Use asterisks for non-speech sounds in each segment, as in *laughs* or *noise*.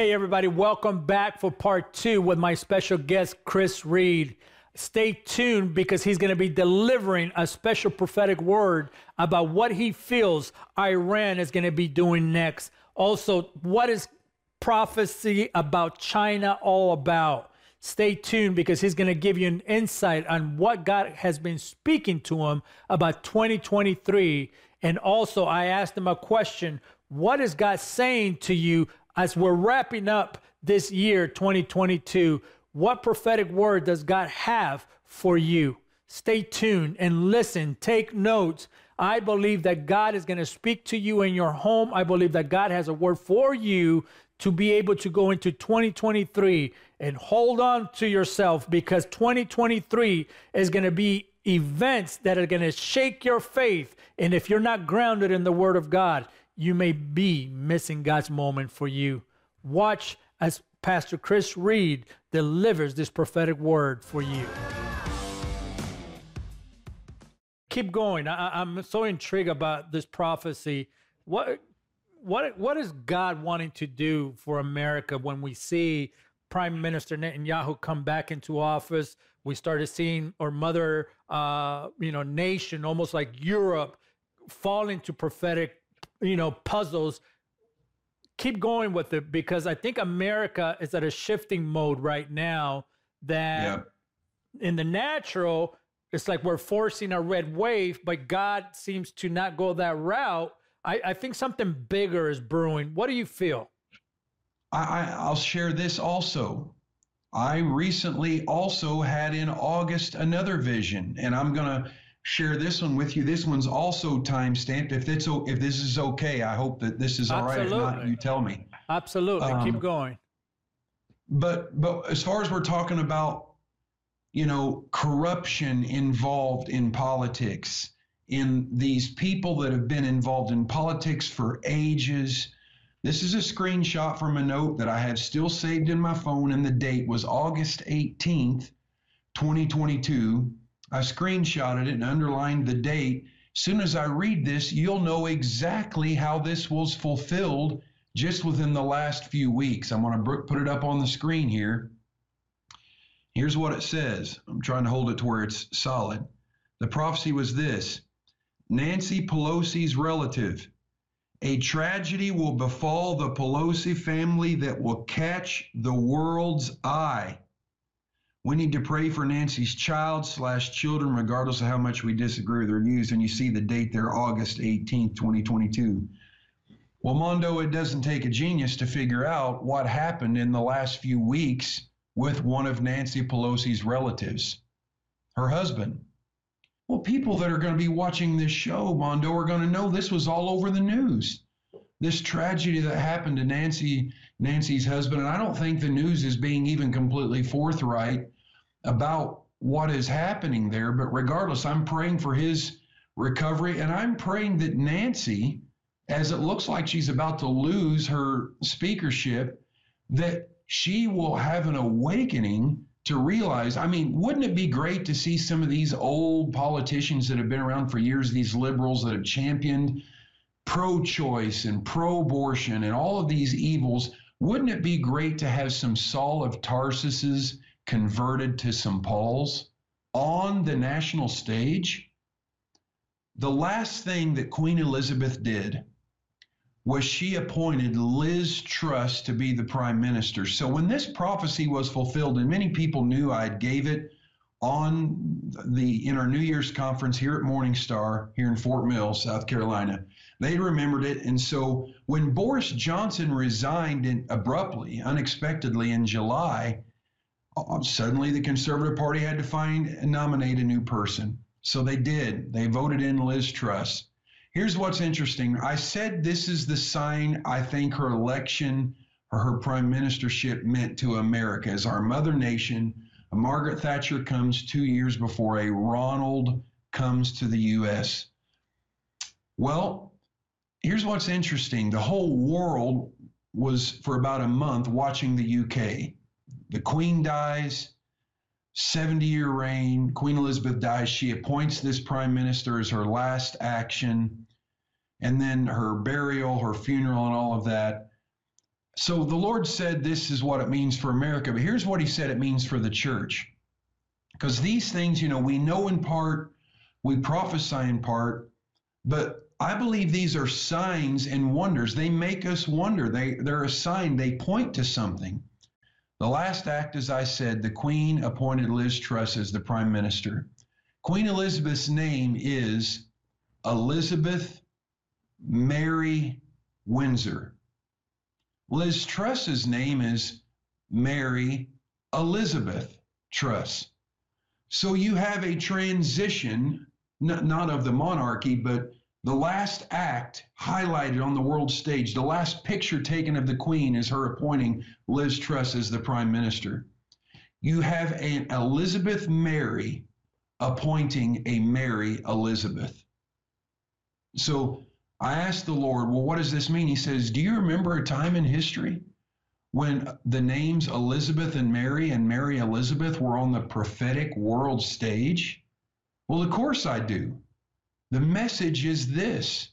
Hey, everybody, welcome back for part two with my special guest, Chris Reed. Stay tuned because he's going to be delivering a special prophetic word about what he feels Iran is going to be doing next. Also, what is prophecy about China all about? Stay tuned because he's going to give you an insight on what God has been speaking to him about 2023. And also, I asked him a question What is God saying to you as we're wrapping up this year, 2022, what prophetic word does God have for you? Stay tuned and listen, take notes. I believe that God is going to speak to you in your home. I believe that God has a word for you to be able to go into 2023 and hold on to yourself because 2023 is going to be events that are going to shake your faith. And if you're not grounded in the word of God, you may be missing God's moment for you. Watch as Pastor Chris Reed delivers this prophetic word for you. Keep going. I, am so intrigued about this prophecy. What, what, what is God wanting to do for America when we see Prime Minister Netanyahu come back into office? We started seeing our mother, uh, you know, nation, almost like Europe, fall into prophetic you know, puzzles. Keep going with it because I think America is at a shifting mode right now that yeah. in the natural, it's like we're forcing a red wave, but God seems to not go that route. I, I think something bigger is brewing. What do you feel? I, I'll share this also. I recently also had in August another vision, and I'm going to share this one with you. This one's also time stamped. If it's if this is okay, I hope that this is all Absolutely. right. If not, you tell me. Absolutely, um, keep going. But but as far as we're talking about, you know, corruption involved in politics, in these people that have been involved in politics for ages. This is a screenshot from a note that I have still saved in my phone, and the date was August 18th, 2022 I screenshotted it and underlined the date. Soon as I read this, you'll know exactly how this was fulfilled just within the last few weeks. I'm going to put it up on the screen here. Here's what it says. I'm trying to hold it to where it's solid. The prophecy was this Nancy Pelosi's relative. A tragedy will befall the Pelosi family that will catch the world's eye. We need to pray for Nancy's child slash children, regardless of how much we disagree with their views. And you see the date there, August 18th, 2022. Well, Mondo, it doesn't take a genius to figure out what happened in the last few weeks with one of Nancy Pelosi's relatives, her husband. Well, people that are going to be watching this show, Mondo, are going to know this was all over the news. This tragedy that happened to Nancy Nancy's husband. And I don't think the news is being even completely forthright about what is happening there. But regardless, I'm praying for his recovery. And I'm praying that Nancy, as it looks like she's about to lose her speakership, that she will have an awakening to realize. I mean, wouldn't it be great to see some of these old politicians that have been around for years, these liberals that have championed pro choice and pro abortion and all of these evils? Wouldn't it be great to have some Saul of Tarsus's converted to some Pauls on the national stage? The last thing that Queen Elizabeth did was she appointed Liz Truss to be the prime minister. So when this prophecy was fulfilled, and many people knew I gave it on the in our New Year's conference here at Morning Star here in Fort Mill, South Carolina. They remembered it. And so when Boris Johnson resigned in, abruptly, unexpectedly in July, uh, suddenly the Conservative Party had to find and nominate a new person. So they did. They voted in Liz Truss. Here's what's interesting. I said this is the sign I think her election or her prime ministership meant to America as our mother nation. A Margaret Thatcher comes two years before a Ronald comes to the U.S. Well, here's what's interesting the whole world was for about a month watching the UK. The Queen dies, 70 year reign. Queen Elizabeth dies. She appoints this prime minister as her last action. And then her burial, her funeral, and all of that. So the Lord said this is what it means for America, but here's what he said it means for the church. Because these things, you know, we know in part, we prophesy in part, but I believe these are signs and wonders. They make us wonder. They, they're a sign, they point to something. The last act, as I said, the Queen appointed Liz Truss as the Prime Minister. Queen Elizabeth's name is Elizabeth Mary Windsor. Liz Truss's name is Mary Elizabeth Truss. So you have a transition, not, not of the monarchy, but the last act highlighted on the world stage, the last picture taken of the Queen is her appointing Liz Truss as the Prime Minister. You have an Elizabeth Mary appointing a Mary Elizabeth. So I asked the Lord, well, what does this mean? He says, Do you remember a time in history when the names Elizabeth and Mary and Mary Elizabeth were on the prophetic world stage? Well, of course I do. The message is this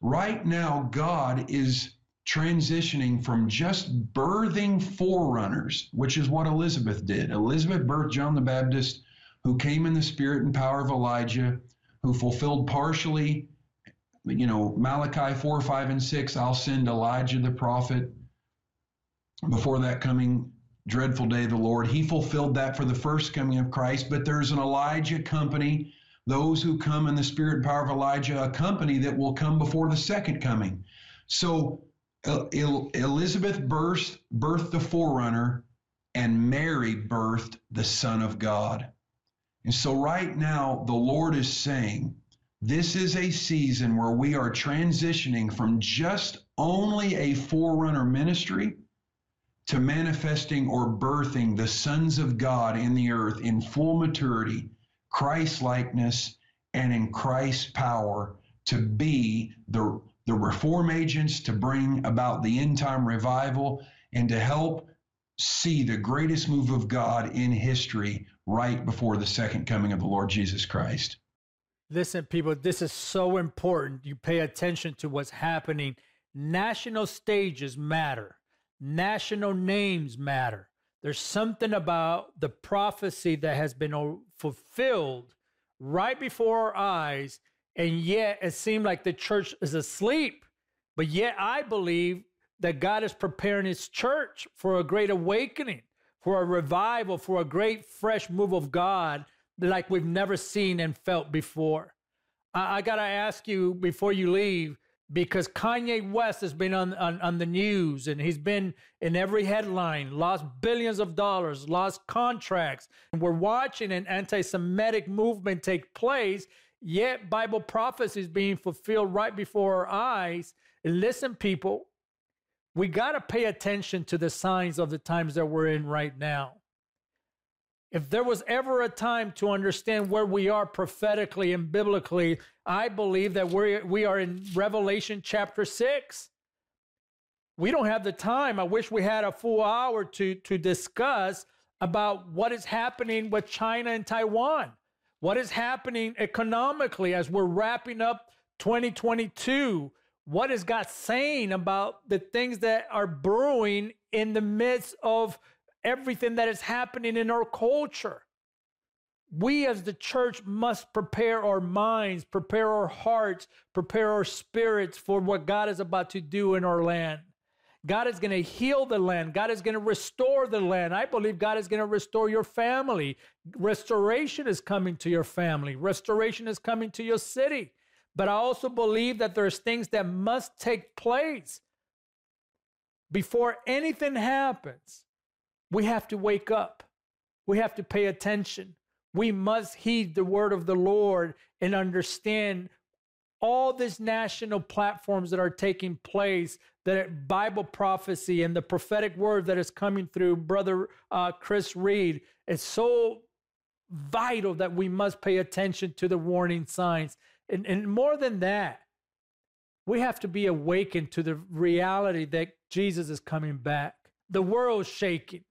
right now, God is transitioning from just birthing forerunners, which is what Elizabeth did. Elizabeth birthed John the Baptist, who came in the spirit and power of Elijah, who fulfilled partially you know, Malachi 4, 5, and 6, I'll send Elijah the prophet before that coming dreadful day of the Lord. He fulfilled that for the first coming of Christ, but there's an Elijah company, those who come in the spirit and power of Elijah, a company that will come before the second coming. So Elizabeth birthed, birthed the forerunner, and Mary birthed the Son of God. And so right now, the Lord is saying, this is a season where we are transitioning from just only a forerunner ministry to manifesting or birthing the sons of God in the earth in full maturity, Christ likeness, and in Christ's power to be the, the reform agents to bring about the end time revival and to help see the greatest move of God in history right before the second coming of the Lord Jesus Christ. Listen, people, this is so important. You pay attention to what's happening. National stages matter, national names matter. There's something about the prophecy that has been uh, fulfilled right before our eyes, and yet it seemed like the church is asleep. But yet, I believe that God is preparing his church for a great awakening, for a revival, for a great fresh move of God like we've never seen and felt before. I, I got to ask you before you leave because Kanye West has been on, on, on, the news and he's been in every headline, lost billions of dollars, lost contracts. And we're watching an anti Semitic movement take place, yet Bible prophecy is being fulfilled right before our eyes. And listen, people, we got to pay attention to the signs of the times that we're in right now. If there was ever a time to understand where we are prophetically and biblically, I believe that we we are in Revelation chapter 6. We don't have the time. I wish we had a full hour to, to discuss about what is happening with China and Taiwan. What is happening economically as we're wrapping up 2022? What is God saying about the things that are brewing in the midst of everything that is happening in our culture. We as the church must prepare our minds, prepare our hearts, prepare our spirits for what God is about to do in our land. God is going to heal the land. God is going to restore the land. I believe God is going to restore your family. Restoration is coming to your family. Restoration is coming to your city. But I also believe that there's things that must take place before anything happens. We have to wake up. We have to pay attention. We must heed the word of the Lord and understand all these national platforms that are taking place, that Bible prophecy and the prophetic word that is coming through Brother uh, Chris Reed is so vital that we must pay attention to the warning signs. And, and more than that, we have to be awakened to the reality that Jesus is coming back. The world's shaking.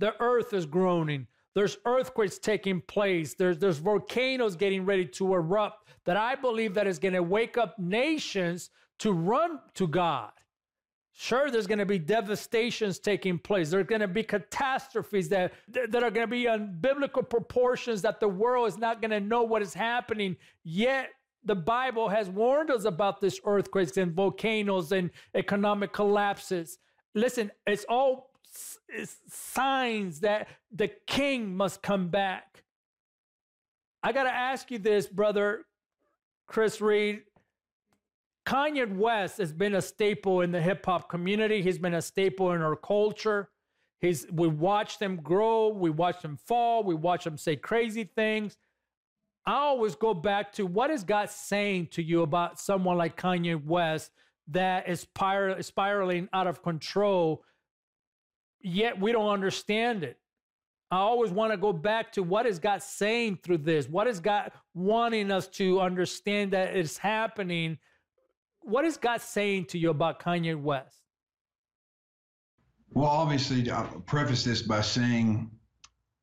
The earth is groaning. There's earthquakes taking place. There's, there's volcanoes getting ready to erupt that I believe that is going to wake up nations to run to God. Sure, there's going to be devastations taking place. There's going to be catastrophes that, that are going to be on biblical proportions that the world is not going to know what is happening. Yet, the Bible has warned us about this earthquakes and volcanoes and economic collapses. Listen, it's all signs that the king must come back. I got to ask you this, brother Chris Reed. Kanye West has been a staple in the hip hop community. He's been a staple in our culture. He's we watch them grow, we watch them fall, we watch them say crazy things. I always go back to what is God saying to you about someone like Kanye West that is spiraling out of control, yet we don't understand it. I always want to go back to what is God saying through this? What is God wanting us to understand that it's happening what is God saying to you about Kanye West? Well, obviously, I'll preface this by saying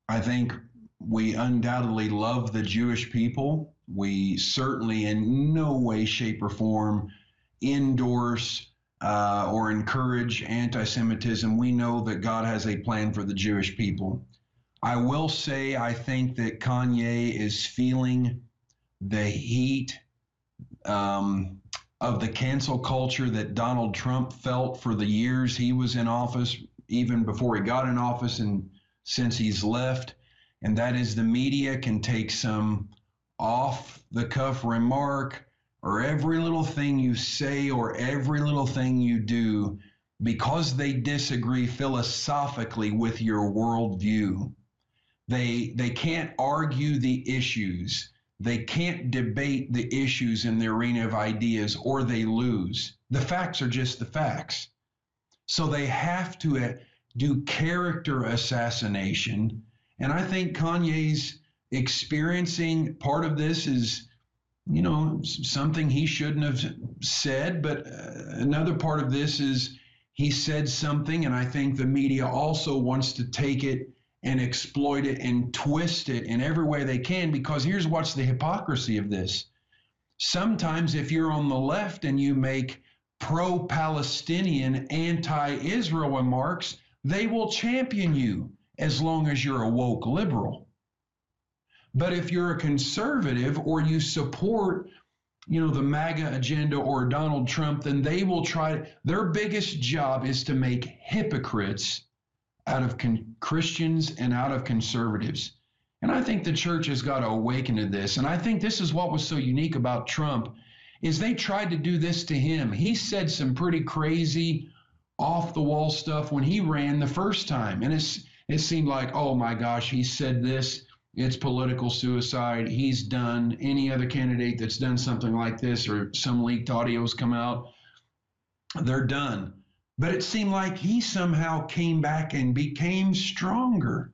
I think we undoubtedly love the Jewish people. We certainly, in no way, shape, or form, endorse uh, or encourage anti Semitism. We know that God has a plan for the Jewish people. I will say, I think that Kanye is feeling the heat um, of the cancel culture that Donald Trump felt for the years he was in office, even before he got in office and since he's left. And that is the media can take some off the cuff remark or every little thing you say or every little thing you do because they disagree philosophically with your worldview. They, they can't argue the issues they can't debate the issues in the arena of ideas or they lose. The facts are just the facts. So they have to uh, do character assassination. And I think Kanye's experiencing part of this is, you know, something he shouldn't have said. But uh, another part of this is he said something, and I think the media also wants to take it and exploit it and twist it in every way they can because here's what's the hypocrisy of this. Sometimes, if you're on the left and you make pro Palestinian, anti Israel remarks, they will champion you as long as you're a woke liberal. But if you're a conservative or you support, you know, the MAGA agenda or Donald Trump, then they will try, their biggest job is to make hypocrites out of con- Christians and out of conservatives. And I think the church has got to awaken to this. And I think this is what was so unique about Trump is they tried to do this to him. He said some pretty crazy off the wall stuff when he ran the first time. And it's it seemed like, oh my gosh, he said this. It's political suicide. He's done. Any other candidate that's done something like this or some leaked audios come out, they're done. But it seemed like he somehow came back and became stronger.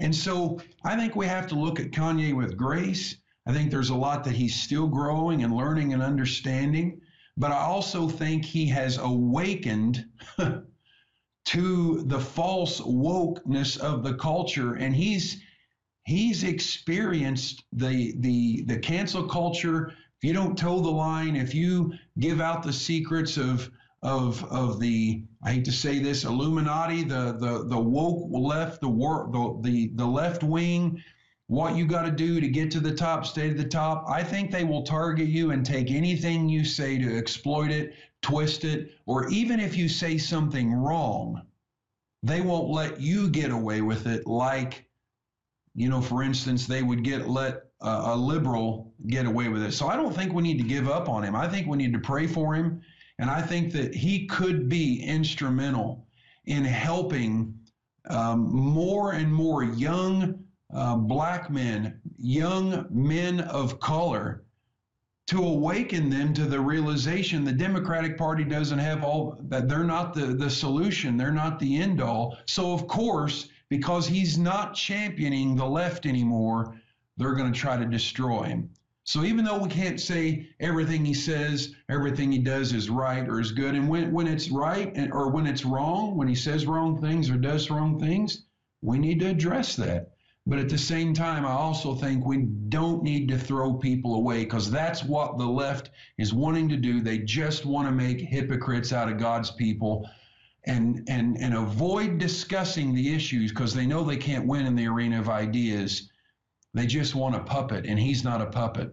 And so I think we have to look at Kanye with grace. I think there's a lot that he's still growing and learning and understanding. But I also think he has awakened *laughs* to the false wokeness of the culture. And he's he's experienced the the the cancel culture. If you don't toe the line, if you give out the secrets of of of the I hate to say this Illuminati, the the the woke left, the war, the the, the left wing, what you got to do to get to the top, stay to the top. I think they will target you and take anything you say to exploit it, twist it, or even if you say something wrong, they won't let you get away with it. Like, you know, for instance, they would get let a liberal get away with it. So I don't think we need to give up on him. I think we need to pray for him and I think that he could be instrumental in helping um, more and more young uh, black men, young men of color, to awaken them to the realization the Democratic Party doesn't have all that they're not the, the solution, they're not the end all. So, of course, because he's not championing the left anymore, they're going to try to destroy him. So even though we can't say everything he says, everything he does is right or is good, and when, when it's right and, or when it's wrong, when he says wrong things or does wrong things, we need to address that. But at the same time, I also think we don't need to throw people away because that's what the left is wanting to do. They just want to make hypocrites out of God's people and and and avoid discussing the issues because they know they can't win in the arena of ideas. They just want a puppet, and he's not a puppet.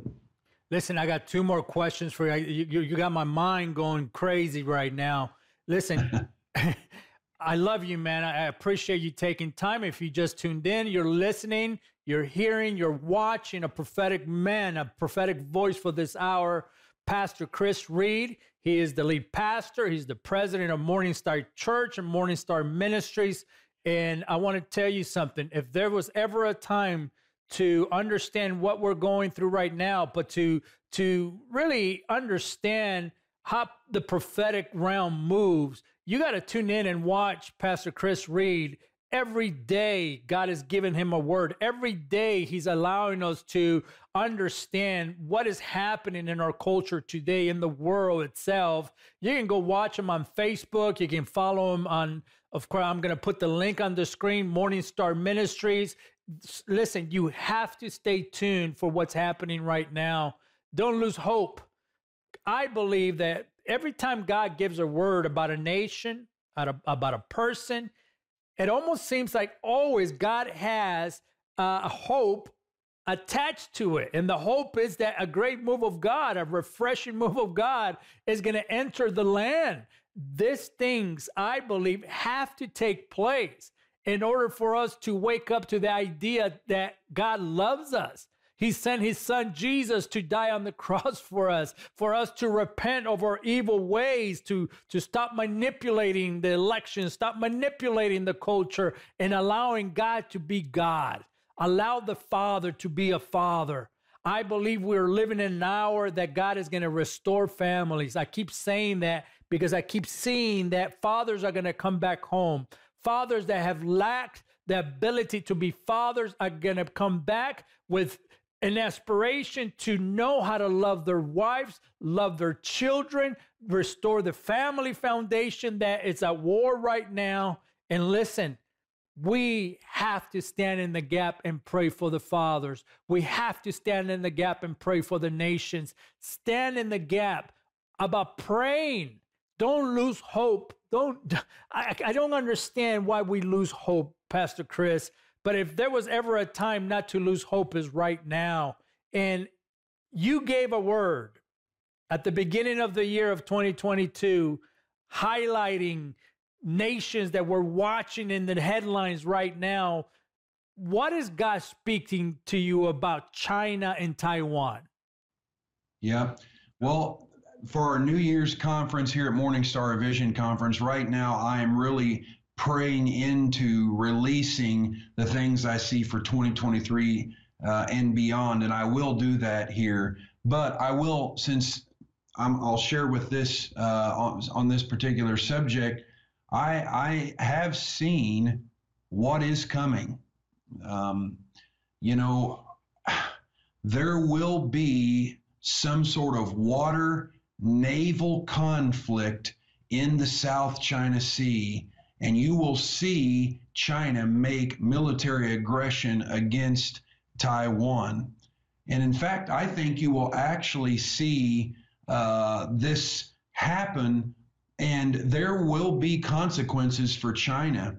Listen, I got two more questions for you. You, you got my mind going crazy right now. Listen, *laughs* I love you, man. I appreciate you taking time. If you just tuned in, you're listening, you're hearing, you're watching a prophetic man, a prophetic voice for this hour, Pastor Chris Reed. He is the lead pastor, he's the president of Morning Star Church and Morning Star Ministries. And I want to tell you something. If there was ever a time to understand what we're going through right now, but to to really understand how the prophetic realm moves, you got to tune in and watch Pastor Chris Reed. Every day, God has given him a word. Every day, he's allowing us to understand what is happening in our culture today, in the world itself. You can go watch him on Facebook. You can follow him on, of course, I'm going to put the link on the screen Morning Star Ministries. Listen, you have to stay tuned for what's happening right now. Don't lose hope. I believe that every time God gives a word about a nation, about a person, it almost seems like always God has uh, a hope attached to it. And the hope is that a great move of God, a refreshing move of God, is going to enter the land. These things, I believe, have to take place in order for us to wake up to the idea that God loves us he sent his son Jesus to die on the *laughs* cross for us, for us to repent of our evil ways, to, to stop manipulating the election, stop manipulating the culture, and allowing God to be God. Allow the Father to be a Father. I believe we're living in an hour that God is going to restore families. I keep saying that because I keep seeing that fathers are going to come back home. Fathers that have lacked the ability to be fathers are going to come back with an aspiration to know how to love their wives, love their children, restore the family foundation that is at war right now. And listen, we have to stand in the gap and pray for the fathers. We have to stand in the gap and pray for the nations. Stand in the gap about praying. Don't lose hope. Don't *laughs* I, I don't understand why we lose hope, Pastor Chris. But if there was ever a time not to lose hope, is right now. And you gave a word at the beginning of the year of 2022, highlighting nations that we're watching in the headlines right now. What is God speaking to you about China and Taiwan? Yeah. Well, for our New Year's conference here at Morning Star Vision Conference, right now I am really praying into releasing the things I see for 2023 uh, and beyond. And I will do that here. But I will, since i will share with this uh, on, on, this particular subject, I, I have seen what is coming. Um, you know, there will be some sort of water naval conflict in the South China Sea and you will see China make military aggression against Taiwan. And in fact, I think you will actually see uh, this happen, and there will be consequences for China.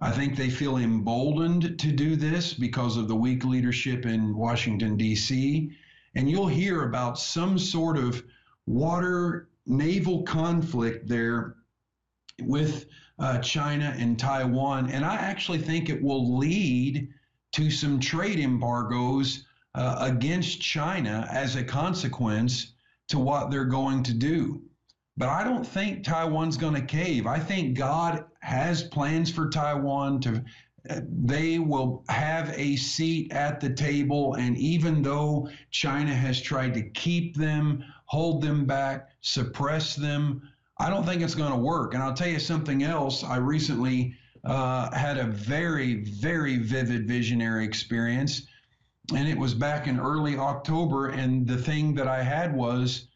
I think they feel emboldened to do this because of the weak leadership in Washington, D.C. And you'll hear about some sort of water naval conflict there with uh, China and Taiwan. And I actually think it will lead to some trade embargoes uh, against China as a consequence to what they're going to do. But I don't think Taiwan's going to cave. I think God has plans for Taiwan to they will have a seat at the table and even though China has tried to keep them, hold them back, suppress them, I don't think it's going to work. And I'll tell you something else. I recently uh, had a very, very vivid visionary experience, and it was back in early October. And the thing that I had was,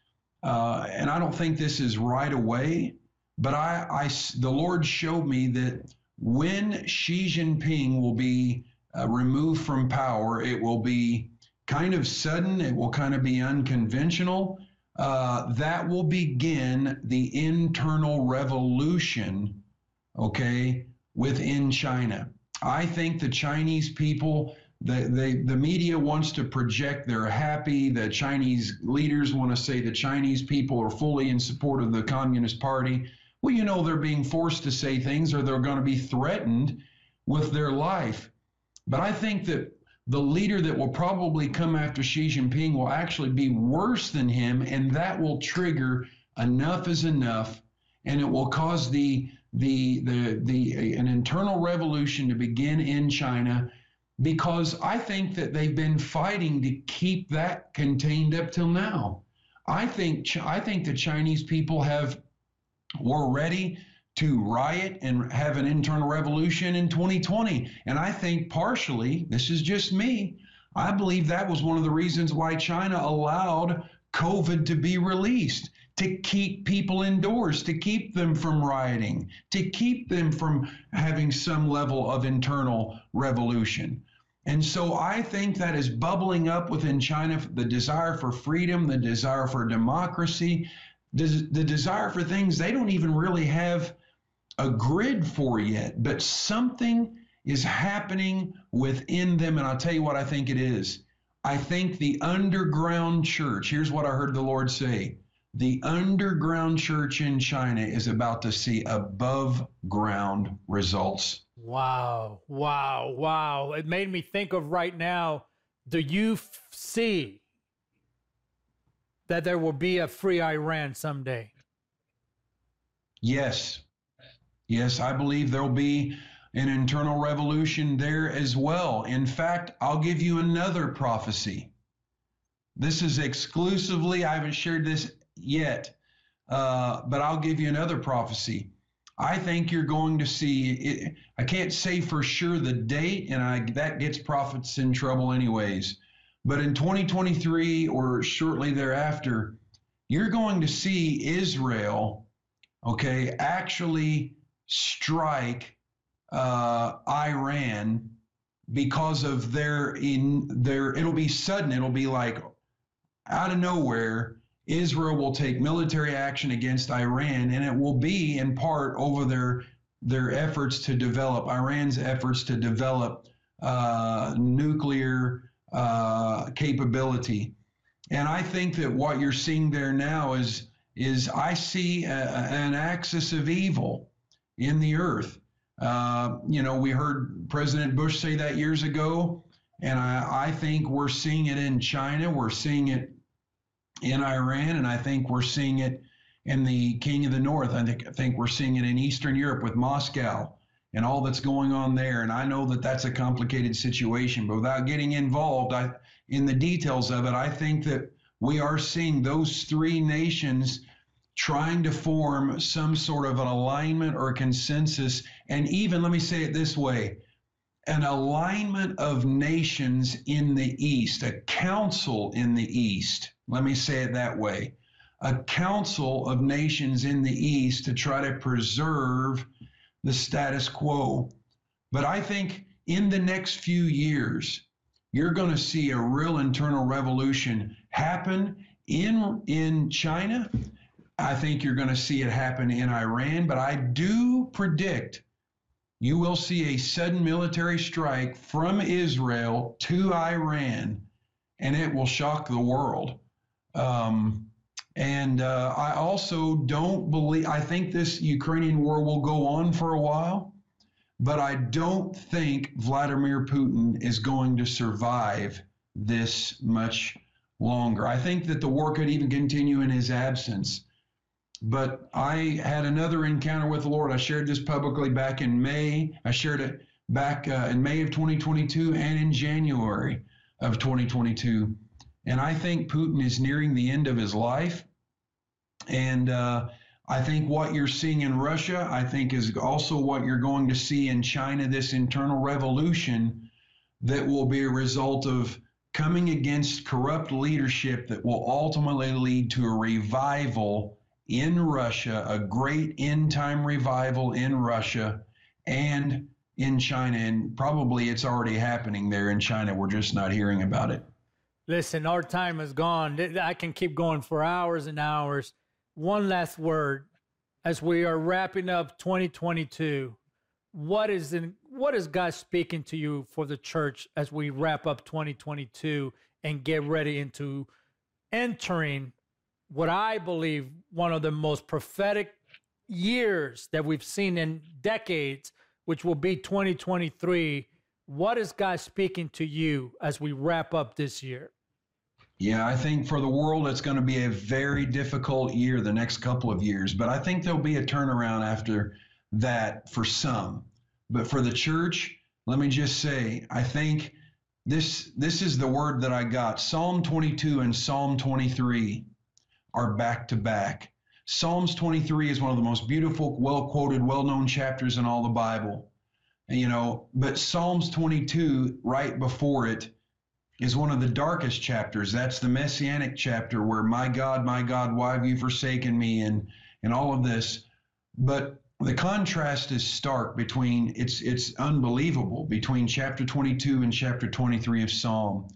uh, and I don't think this is right away, but I, I, the Lord showed me that when Xi Jinping will be uh, removed from power, it will be kind of sudden, it will kind of be unconventional. Uh, that will begin the internal revolution, okay, within China. I think the Chinese people, the, the, the media wants to project they're happy. The Chinese leaders want to say the Chinese people are fully in support of the Communist Party. Well, you know, they're being forced to say things or they're going to be threatened with their life. But I think that the leader that will probably come after Xi Jinping will actually be worse than him, and that will trigger enough is enough, and it will cause the the the the an internal revolution to begin in China because I think that they've been fighting to keep that contained up till now. I think I think the Chinese people have were ready to riot and have an internal revolution in 2020. And I think partially, this is just me, I believe that was one of the reasons why China allowed COVID to be released to keep people indoors, to keep them from rioting, to keep them from having some level of internal revolution. And so I think that is bubbling up within China the desire for freedom, the desire for democracy, the desire for things they don't even really have a grid for yet, but something is happening within them. And I'll tell you what I think it is. I think the underground church, here's what I heard the Lord say the underground church in China is about to see above ground results. Wow, wow, wow. It made me think of right now do you f- see that there will be a free Iran someday? Yes. Yes, I believe there'll be an internal revolution there as well. In fact, I'll give you another prophecy. This is exclusively, I haven't shared this yet, uh, but I'll give you another prophecy. I think you're going to see. It, I can't say for sure the date, and I, that gets prophets in trouble, anyways. But in 2023 or shortly thereafter, you're going to see Israel, okay, actually strike uh, Iran because of their in their. It'll be sudden. It'll be like out of nowhere. Israel will take military action against Iran, and it will be in part over their their efforts to develop Iran's efforts to develop uh, nuclear uh, capability. And I think that what you're seeing there now is is I see a, an axis of evil in the earth. Uh, you know, we heard President Bush say that years ago, and I, I think we're seeing it in China. We're seeing it in Iran, and I think we're seeing it in the King of the North. I think I think we're seeing it in Eastern Europe with Moscow and all that's going on there. And I know that that's a complicated situation, but without getting involved I, in the details of it, I think that we are seeing those three nations trying to form some sort of an alignment or consensus. And even, let me say it this way an alignment of nations in the East, a council in the East. Let me say it that way a council of nations in the East to try to preserve the status quo. But I think in the next few years, you're going to see a real internal revolution happen in in China. I think you're going to see it happen in Iran, but I do predict you will see a sudden military strike from Israel to Iran, and it will shock the world. Um, and uh, I also don't believe, I think this Ukrainian war will go on for a while, but I don't think Vladimir Putin is going to survive this much longer. I think that the war could even continue in his absence. But I had another encounter with the Lord. I shared this publicly back in May. I shared it back uh, in May of 2022 and in January of 2022. And I think Putin is nearing the end of his life. And uh, I think what you're seeing in Russia, I think, is also what you're going to see in China this internal revolution that will be a result of coming against corrupt leadership that will ultimately lead to a revival in Russia, a great end time revival in Russia, and in China, and probably it's already happening there in China. We're just not hearing about it. Listen, our time is gone. I can keep going for hours and hours. One last word as we are wrapping up 2022. What is in, what is God speaking to you for the church as we wrap up 2022 and get ready into entering what I believe one of the most prophetic years that we've seen in decades, which will be 2023. What is God speaking to you as we wrap up this year? Yeah, I think for the world, it's going to be a very difficult year the next couple of years, but I think there'll be a turnaround after that for some. But for the church, let me just say, I think this this is the word that I got. Psalm 22 and Psalm 23 are back to back. Psalms 23 is one of the most beautiful, well quoted, well known chapters in all the Bible. You know, but Psalms 22, right before it, is one of the darkest chapters. That's the messianic chapter where my God, my God, why have you forsaken me and and all of this. But the contrast is stark between it's it's unbelievable between chapter 22 and chapter 23 of Psalm.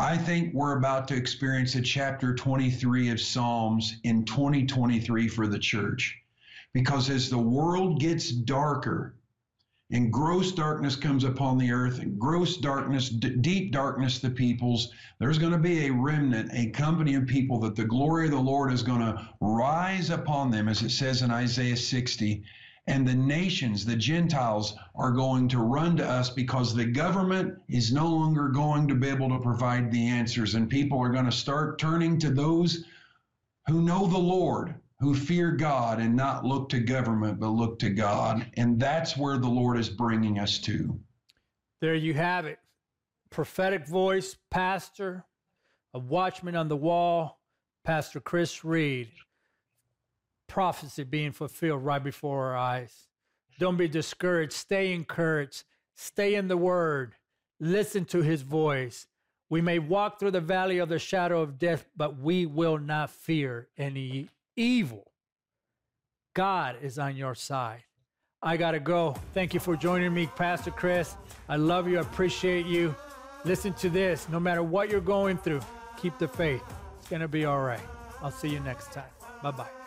I think we're about to experience a chapter 23 of Psalms in 2023 for the church. Because as the world gets darker, and gross darkness comes upon the earth, and gross darkness, d- deep darkness, the peoples. There's going to be a remnant, a company of people that the glory of the Lord is going to rise upon them, as it says in Isaiah 60. And the nations, the Gentiles, are going to run to us because the government is no longer going to be able to provide the answers. And people are going to start turning to those who know the Lord, who fear God and not look to government, but look to God. And that's where the Lord is bringing us to. There you have it. Prophetic voice, pastor, a watchman on the wall, Pastor Chris Reed. Prophecy being fulfilled right before our eyes. Don't be discouraged. Stay encouraged. Stay in the word. Listen to his voice. We may walk through the valley of the shadow of death, but we will not fear any evil. God is on your side. I got to go. Thank you for joining me, Pastor Chris. I love you. I appreciate you. Listen to this. No matter what you're going through, keep the faith. It's going to be all right. I'll see you next time. Bye bye.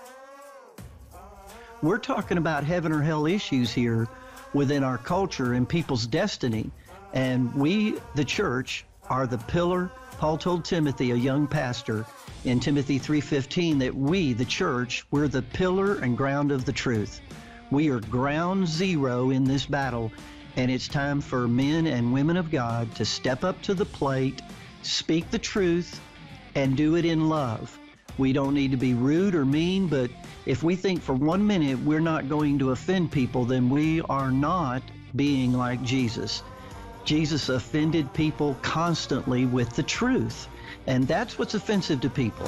We're talking about heaven or hell issues here within our culture and people's destiny. And we, the church, are the pillar. Paul told Timothy, a young pastor, in Timothy 3:15 that we, the church, we're the pillar and ground of the truth. We are ground zero in this battle, and it's time for men and women of God to step up to the plate, speak the truth, and do it in love. We don't need to be rude or mean, but if we think for one minute we're not going to offend people, then we are not being like Jesus. Jesus offended people constantly with the truth. And that's what's offensive to people.